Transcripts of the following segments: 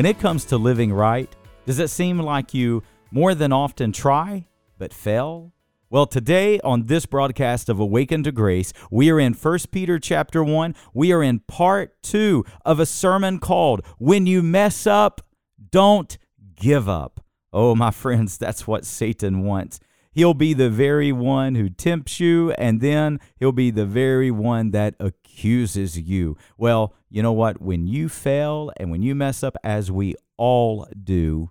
When it comes to living right, does it seem like you more than often try but fail? Well, today on this broadcast of Awaken to Grace, we are in 1 Peter chapter 1. We are in part 2 of a sermon called When You Mess Up, Don't Give Up. Oh, my friends, that's what Satan wants. He'll be the very one who tempts you, and then he'll be the very one that accuses you. Well, you know what? When you fail and when you mess up, as we all do,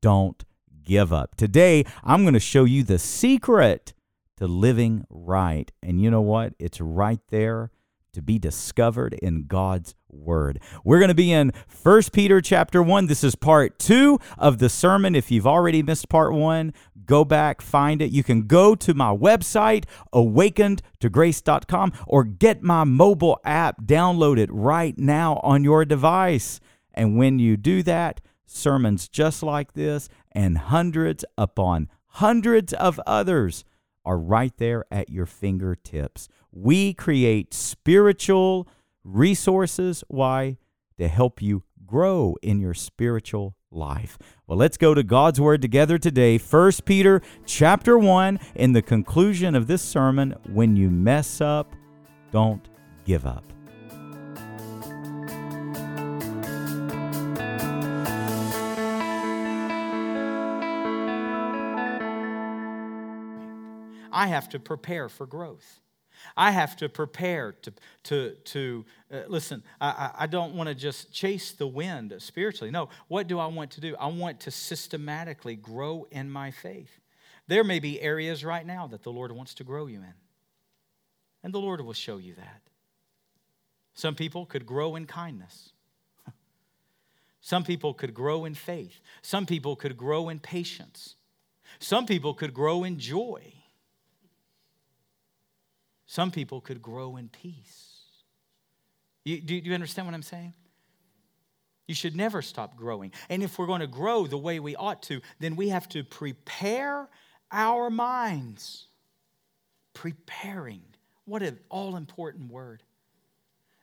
don't give up. Today, I'm going to show you the secret to living right. And you know what? It's right there to be discovered in God's word. We're going to be in 1 Peter chapter 1. This is part 2 of the sermon. If you've already missed part 1, go back, find it. You can go to my website awakentograce.com or get my mobile app, download it right now on your device. And when you do that, sermons just like this and hundreds upon hundreds of others are right there at your fingertips. We create spiritual resources. Why? To help you grow in your spiritual life. Well, let's go to God's word together today. 1 Peter chapter 1 in the conclusion of this sermon, when you mess up, don't give up. I have to prepare for growth. I have to prepare to, to, to uh, listen, I, I don't want to just chase the wind spiritually. No, what do I want to do? I want to systematically grow in my faith. There may be areas right now that the Lord wants to grow you in, and the Lord will show you that. Some people could grow in kindness. Some people could grow in faith. Some people could grow in patience. Some people could grow in joy. Some people could grow in peace. You, do, do you understand what I'm saying? You should never stop growing. And if we're going to grow the way we ought to, then we have to prepare our minds. Preparing. What an all important word.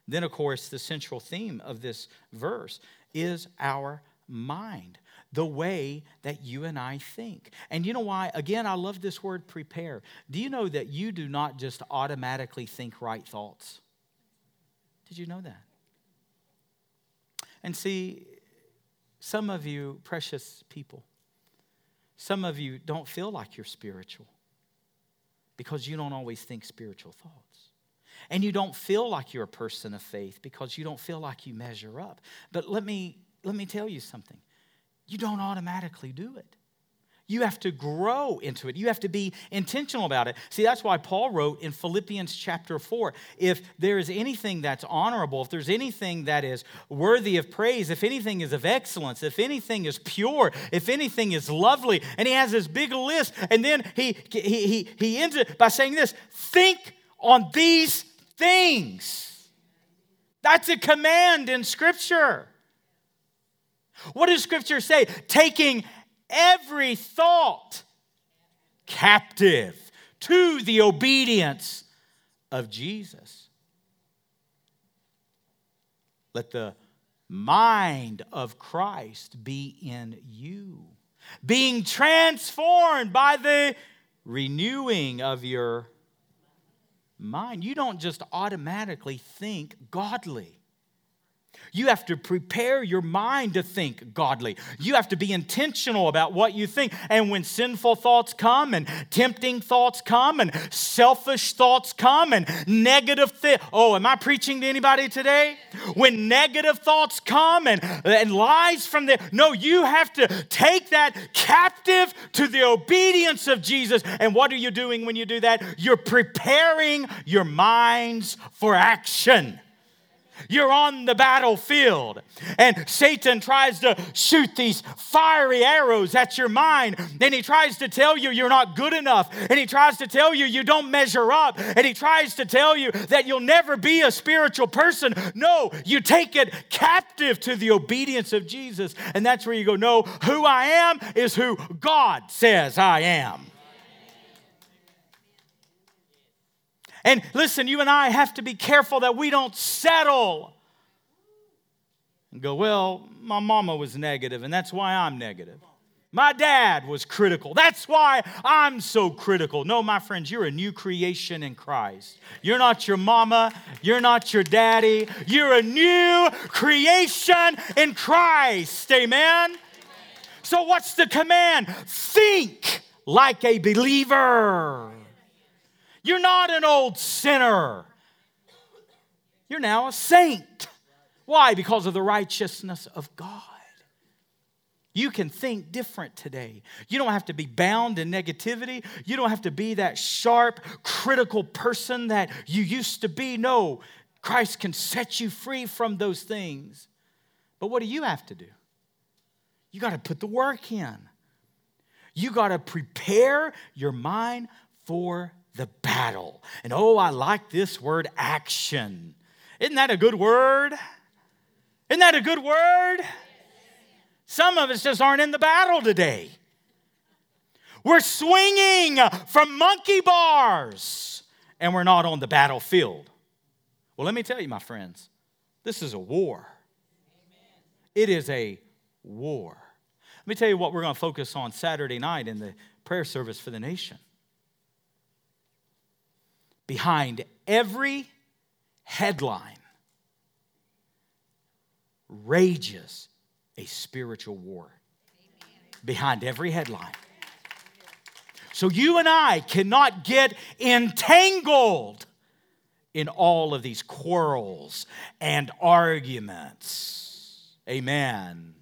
Then, of course, the central theme of this verse is our mind the way that you and I think. And you know why? Again, I love this word prepare. Do you know that you do not just automatically think right thoughts? Did you know that? And see, some of you, precious people, some of you don't feel like you're spiritual because you don't always think spiritual thoughts. And you don't feel like you're a person of faith because you don't feel like you measure up. But let me, let me tell you something you don't automatically do it. You have to grow into it. You have to be intentional about it. See, that's why Paul wrote in Philippians chapter 4 if there is anything that's honorable, if there's anything that is worthy of praise, if anything is of excellence, if anything is pure, if anything is lovely, and he has this big list, and then he, he, he, he ends it by saying this think on these things. That's a command in Scripture. What does Scripture say? Taking every thought captive to the obedience of Jesus. Let the mind of Christ be in you, being transformed by the renewing of your mind. You don't just automatically think godly. You have to prepare your mind to think godly. You have to be intentional about what you think. And when sinful thoughts come and tempting thoughts come and selfish thoughts come and negative Oh, am I preaching to anybody today? When negative thoughts come and, and lies from there, no, you have to take that captive to the obedience of Jesus. And what are you doing when you do that? You're preparing your minds for action. You're on the battlefield, and Satan tries to shoot these fiery arrows at your mind. And he tries to tell you you're not good enough, and he tries to tell you you don't measure up, and he tries to tell you that you'll never be a spiritual person. No, you take it captive to the obedience of Jesus, and that's where you go, No, who I am is who God says I am. And listen, you and I have to be careful that we don't settle and go, well, my mama was negative, and that's why I'm negative. My dad was critical. That's why I'm so critical. No, my friends, you're a new creation in Christ. You're not your mama. You're not your daddy. You're a new creation in Christ. Amen? So, what's the command? Think like a believer. You're not an old sinner. You're now a saint. Why? Because of the righteousness of God. You can think different today. You don't have to be bound in negativity. You don't have to be that sharp, critical person that you used to be. No, Christ can set you free from those things. But what do you have to do? You got to put the work in. You got to prepare your mind for the battle. And oh, I like this word action. Isn't that a good word? Isn't that a good word? Some of us just aren't in the battle today. We're swinging from monkey bars and we're not on the battlefield. Well, let me tell you, my friends, this is a war. It is a war. Let me tell you what we're going to focus on Saturday night in the prayer service for the nation. Behind every headline rages a spiritual war behind every headline. So you and I cannot get entangled in all of these quarrels and arguments. Amen.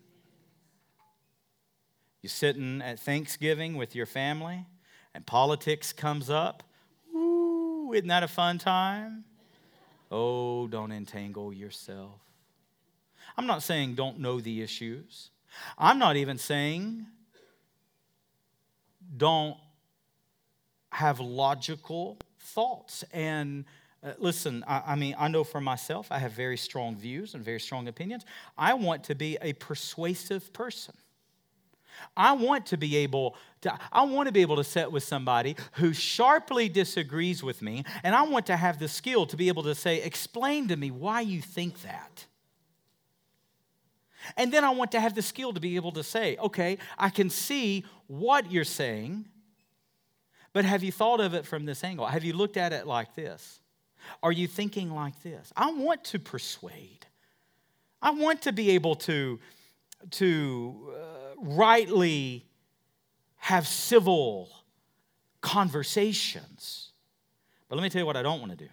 You're sitting at Thanksgiving with your family and politics comes up. Isn't that a fun time? Oh, don't entangle yourself. I'm not saying don't know the issues. I'm not even saying don't have logical thoughts. And uh, listen, I, I mean, I know for myself, I have very strong views and very strong opinions. I want to be a persuasive person. I want to be able to, I want to be able to sit with somebody who sharply disagrees with me, and I want to have the skill to be able to say, explain to me why you think that. And then I want to have the skill to be able to say, okay, I can see what you're saying, but have you thought of it from this angle? Have you looked at it like this? Are you thinking like this? I want to persuade. I want to be able to, to uh, rightly have civil conversations. But let me tell you what I don't want to do.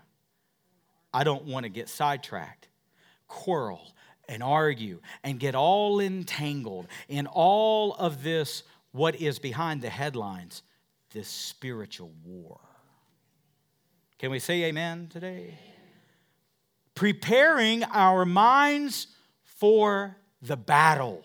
I don't want to get sidetracked, quarrel, and argue and get all entangled in all of this, what is behind the headlines, this spiritual war. Can we say amen today? Preparing our minds for the battle,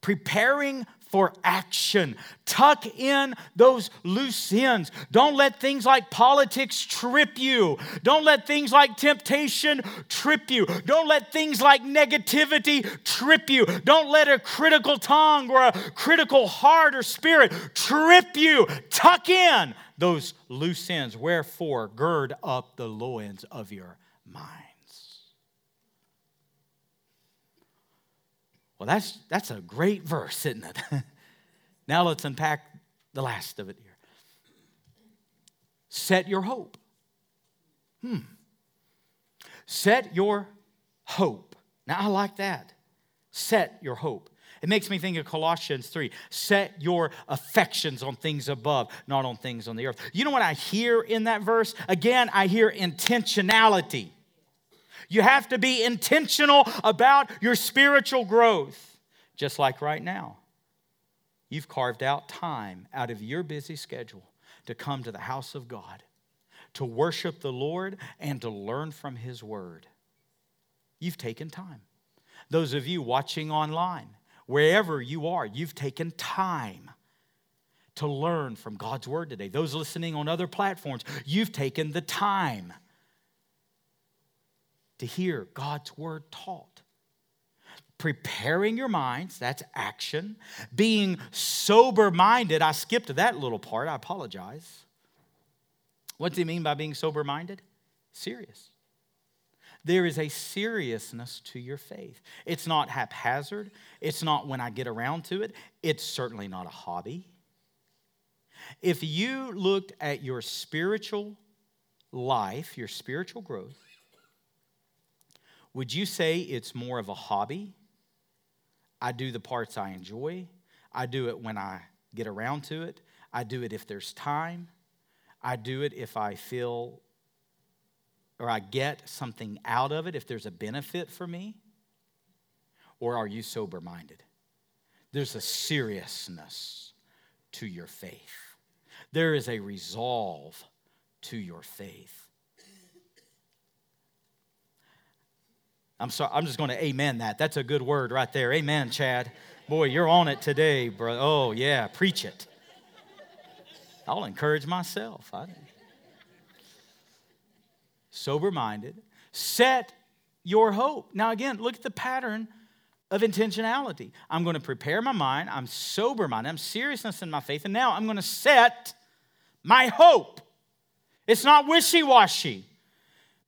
preparing for action. Tuck in those loose ends. Don't let things like politics trip you. Don't let things like temptation trip you. Don't let things like negativity trip you. Don't let a critical tongue or a critical heart or spirit trip you. Tuck in those loose ends. Wherefore, gird up the loins of your mind. Well, that's, that's a great verse, isn't it? now let's unpack the last of it here. Set your hope. Hmm. Set your hope. Now, I like that. Set your hope. It makes me think of Colossians 3. Set your affections on things above, not on things on the earth. You know what I hear in that verse? Again, I hear intentionality. You have to be intentional about your spiritual growth, just like right now. You've carved out time out of your busy schedule to come to the house of God, to worship the Lord, and to learn from His Word. You've taken time. Those of you watching online, wherever you are, you've taken time to learn from God's Word today. Those listening on other platforms, you've taken the time to hear God's word taught. Preparing your minds, that's action. Being sober minded, I skipped that little part, I apologize. What does he mean by being sober minded? Serious. There is a seriousness to your faith. It's not haphazard. It's not when I get around to it. It's certainly not a hobby. If you looked at your spiritual life, your spiritual growth, would you say it's more of a hobby? I do the parts I enjoy. I do it when I get around to it. I do it if there's time. I do it if I feel or I get something out of it, if there's a benefit for me? Or are you sober minded? There's a seriousness to your faith, there is a resolve to your faith. I'm sorry, I'm just going to amen that. That's a good word right there. Amen, Chad. Boy, you're on it today, bro. Oh, yeah, preach it. I'll encourage myself. Sober minded. Set your hope. Now, again, look at the pattern of intentionality. I'm going to prepare my mind. I'm sober minded. I'm seriousness in my faith. And now I'm going to set my hope. It's not wishy washy.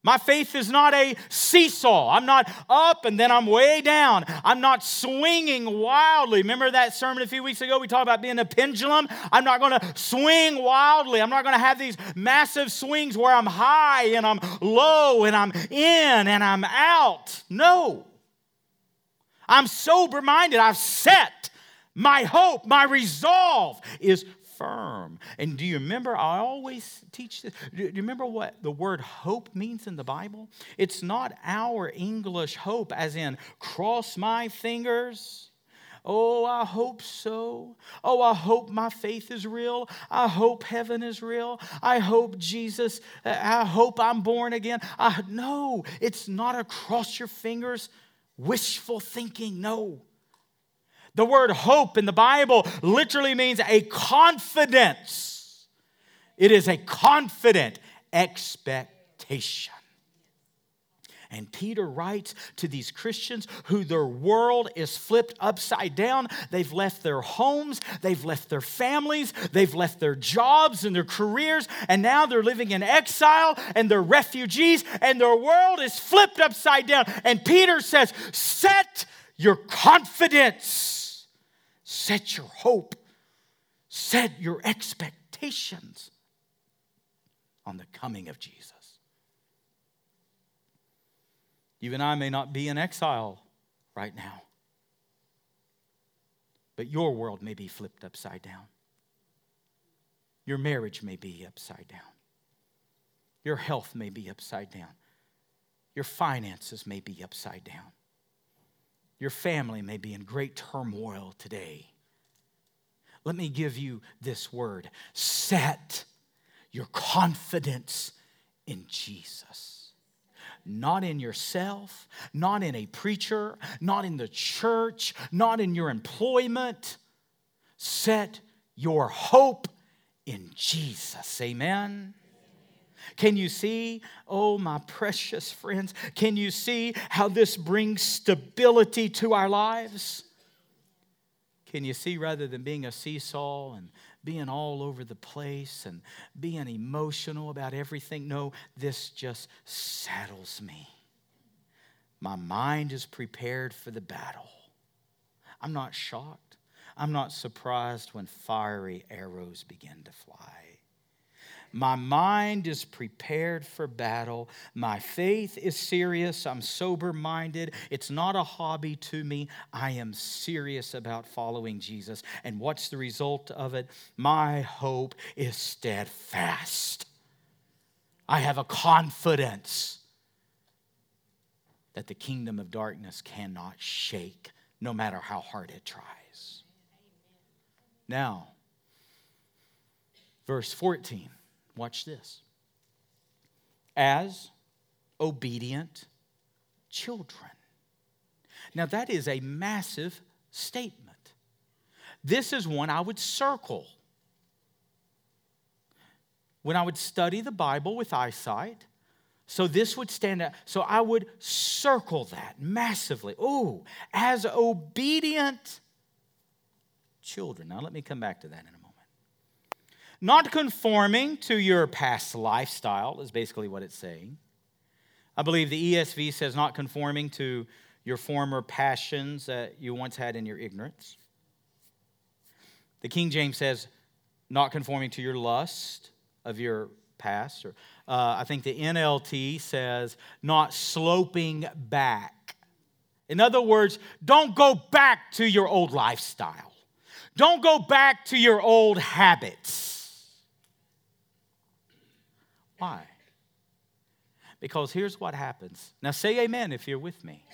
My faith is not a seesaw. I'm not up and then I'm way down. I'm not swinging wildly. Remember that sermon a few weeks ago? We talked about being a pendulum. I'm not going to swing wildly. I'm not going to have these massive swings where I'm high and I'm low and I'm in and I'm out. No. I'm sober minded. I've set my hope, my resolve is firm. And do you remember? I always teach this. Do you remember what the word hope means in the Bible? It's not our English hope, as in cross my fingers. Oh, I hope so. Oh, I hope my faith is real. I hope heaven is real. I hope Jesus, I hope I'm born again. I, no, it's not a cross your fingers wishful thinking. No. The word hope in the Bible literally means a confidence. It is a confident expectation. And Peter writes to these Christians who their world is flipped upside down. They've left their homes, they've left their families, they've left their jobs and their careers, and now they're living in exile and they're refugees, and their world is flipped upside down. And Peter says, Set your confidence Set your hope, set your expectations on the coming of Jesus. You and I may not be in exile right now, but your world may be flipped upside down. Your marriage may be upside down. Your health may be upside down. Your finances may be upside down. Your family may be in great turmoil today. Let me give you this word set your confidence in Jesus. Not in yourself, not in a preacher, not in the church, not in your employment. Set your hope in Jesus. Amen. Can you see, oh, my precious friends, can you see how this brings stability to our lives? Can you see, rather than being a seesaw and being all over the place and being emotional about everything, no, this just saddles me. My mind is prepared for the battle. I'm not shocked. I'm not surprised when fiery arrows begin to fly. My mind is prepared for battle. My faith is serious. I'm sober minded. It's not a hobby to me. I am serious about following Jesus. And what's the result of it? My hope is steadfast. I have a confidence that the kingdom of darkness cannot shake, no matter how hard it tries. Now, verse 14. Watch this. As obedient children. Now, that is a massive statement. This is one I would circle. When I would study the Bible with eyesight, so this would stand out. So I would circle that massively. Oh, as obedient children. Now, let me come back to that in a moment not conforming to your past lifestyle, is basically what it's saying, I believe the ESV says not conforming to your former passions that you once had in your ignorance. The King James says not conforming to your lust of your past. Or uh, I think the NLT says not sloping back. In other words, don't go back to your old lifestyle. Don't go back to your old habits. Why? Because here's what happens. Now say amen if you're with me.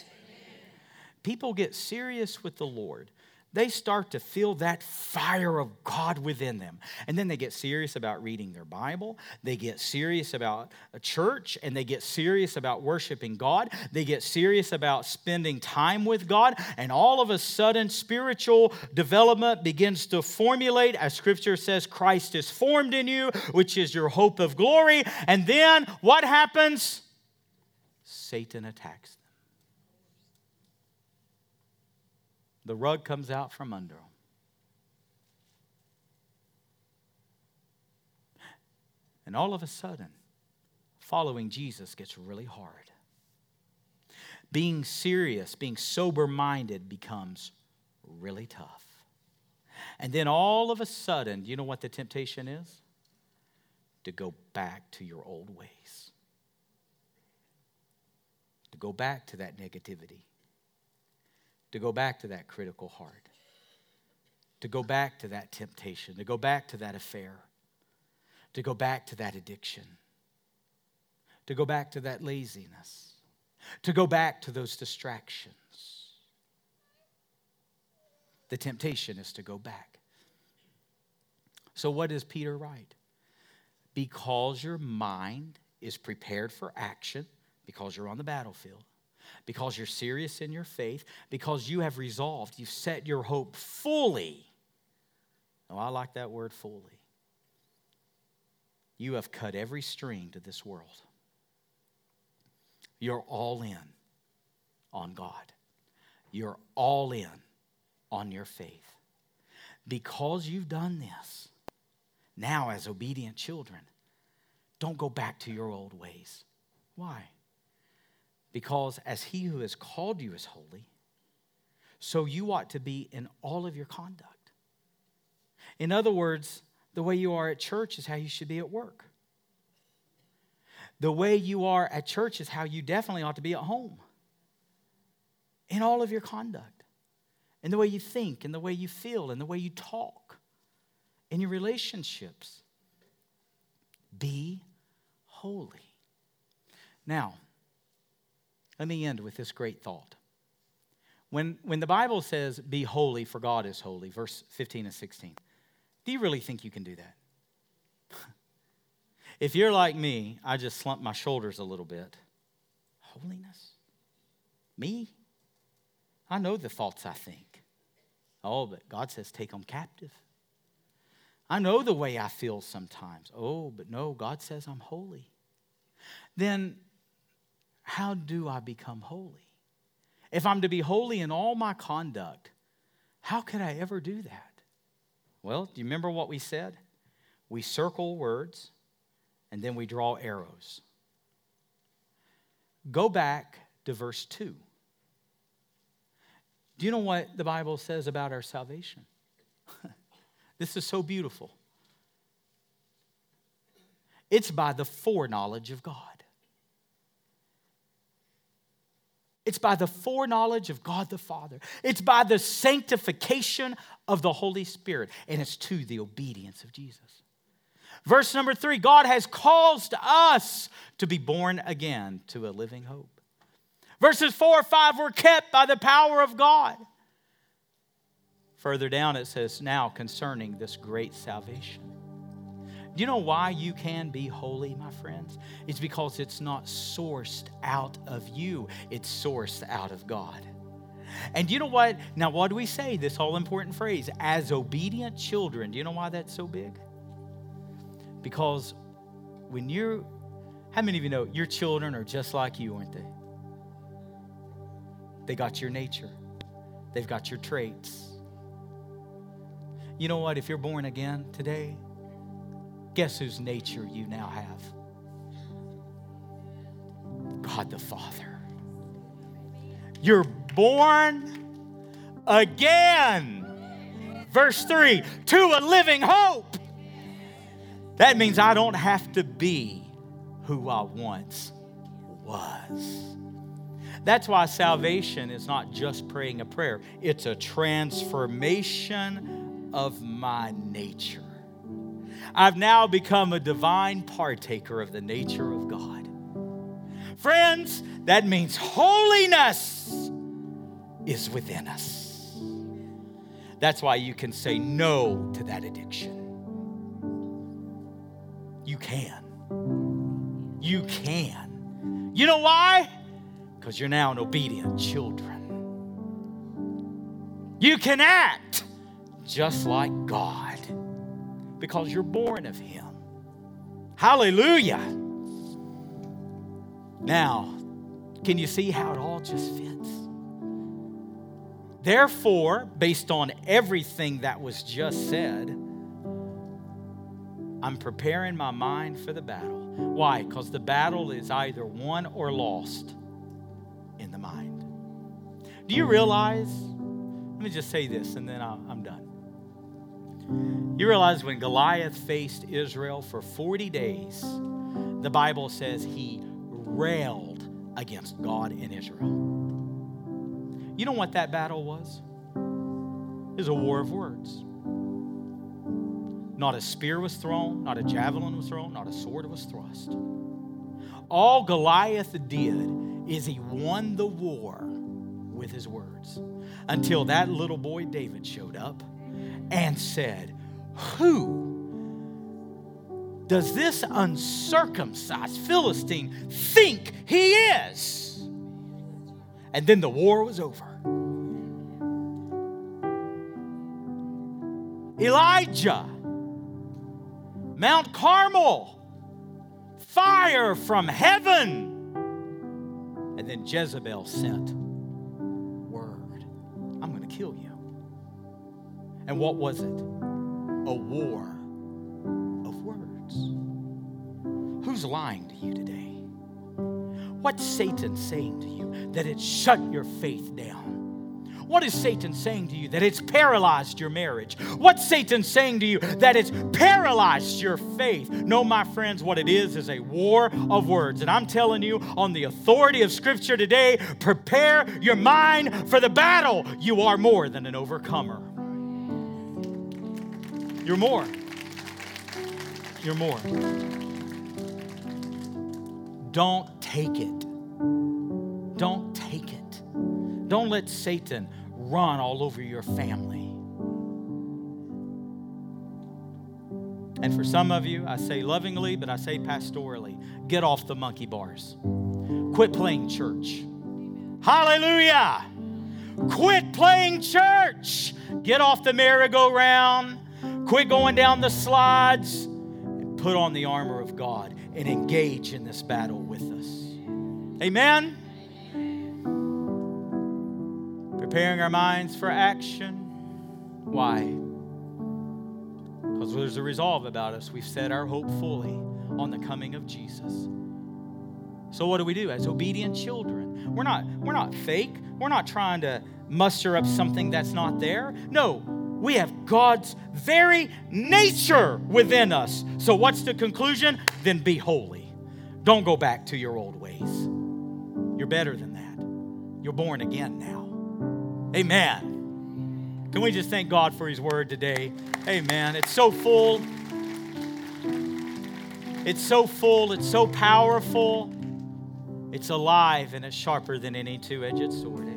People get serious with the Lord they start to feel that fire of God within them. And then they get serious about reading their Bible. They get serious about a church and they get serious about worshiping God. They get serious about spending time with God. And all of a sudden, spiritual development begins to formulate. As scripture says, Christ is formed in you, which is your hope of glory. And then what happens? Satan attacks the rug comes out from under them. And all of a sudden, following Jesus gets really hard. Being serious, being sober minded becomes really tough. And then all of a sudden, you know what the temptation is? To go back to your old ways, to go back to that negativity, to go back to that critical heart, to go back to that temptation, to go back to that affair, to go back to that addiction, to go back to that laziness, to go back to those distractions. The temptation is to go back. So, what does Peter write? Because your mind is prepared for action, because you're on the battlefield, because you're serious in your faith, because you have resolved, you've set your hope fully. Oh, I like that word fully. You have cut every string to this world. You're all in on God. You're all in on your faith. Because you've done this, now as obedient children, don't go back to your old ways. Why? Because as he who has called you is holy, so you ought to be in all of your conduct. In other words, the way you are at church is how you should be at work. The way you are at church is how you definitely ought to be at home. In all of your conduct, in the way you think, in the way you feel, in the way you talk, in your relationships. Be holy. Now, let me end with this great thought. When, when the Bible says, be holy, for God is holy, verse 15 and 16, do you really think you can do that? if you're like me, I just slump my shoulders a little bit. Holiness? Me? I know the thoughts I think. Oh, but God says, take them captive. I know the way I feel sometimes. Oh, but no, God says I'm holy. Then how do I become holy? If I'm to be holy in all my conduct, how could I ever do that? Well, do you remember what we said? We circle words and then we draw arrows. Go back to verse 2. Do you know what the Bible says about our salvation? this is so beautiful. It's by the foreknowledge of God. It's by the foreknowledge of God the Father. It's by the sanctification of the Holy Spirit. And it's to the obedience of Jesus. Verse number three God has caused us to be born again to a living hope. Verses four or five were kept by the power of God. Further down it says, Now concerning this great salvation. Do you know why you can be holy, my friends? It's because it's not sourced out of you, it's sourced out of God. And you know what? Now, what do we say? This all important phrase, as obedient children. Do you know why that's so big? Because when you're, how many of you know your children are just like you, aren't they? They got your nature, they've got your traits. You know what? If you're born again today, Guess whose nature you now have? God the Father. You're born again. Verse 3 to a living hope. That means I don't have to be who I once was. That's why salvation is not just praying a prayer, it's a transformation of my nature. I've now become a divine partaker of the nature of God. Friends, that means holiness is within us. That's why you can say no to that addiction. You can. You can. You know why? Because you're now an obedient children. You can act just like God because you're born of Him. Hallelujah. Now, can you see how it all just fits? Therefore, based on everything that was just said, I'm preparing my mind for the battle. Why? Because the battle is either won or lost in the mind. Do you realize? Let me just say this and then I'm done. You realize when Goliath faced Israel for 40 days, the Bible says he railed against God and Israel. You know what that battle was? It was a war of words. Not a spear was thrown, not a javelin was thrown, not a sword was thrust. All Goliath did is he won the war with his words until that little boy David showed up and said, Who does this uncircumcised Philistine think he is? And then the war was over. Elijah, Mount Carmel, fire from heaven. And then Jezebel sent And what was it? A war of words. Who's lying to you today? What's Satan saying to you that it shut your faith down? What is Satan saying to you that it's paralyzed your marriage? What's Satan saying to you that it's paralyzed your faith? No, my friends, what it is is a war of words. And I'm telling you, on the authority of Scripture today, prepare your mind for the battle. You are more than an overcomer. You're more. You're more. Don't take it. Don't take it. Don't let Satan run all over your family. And for some of you, I say lovingly, but I say pastorally get off the monkey bars. Quit playing church. Hallelujah. Quit playing church. Get off the merry-go-round. Quit going down the slides. And put on the armor of God and engage in this battle with us. Amen. Preparing our minds for action. Why? Because there's a resolve about us. We've set our hope fully on the coming of Jesus. So what do we do as obedient children? We're not we're not fake. We're not trying to muster up something that's not there. No, we have God's very nature within us. So what's the conclusion? Then be holy. Don't go back to your old ways. You're better than that. You're born again now. Amen. Can we just thank God for His word today? Amen. It's so full. It's so full. It's so powerful. It's alive and it's sharper than any two edged sword.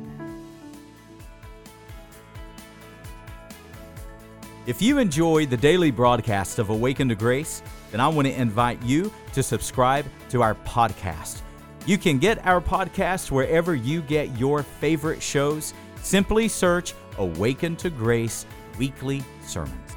If you enjoy the daily broadcast of Awaken to Grace, then I want to invite you to subscribe to our podcast. You can get our podcast wherever you get your favorite shows. Simply search Awaken to Grace Weekly Sermons.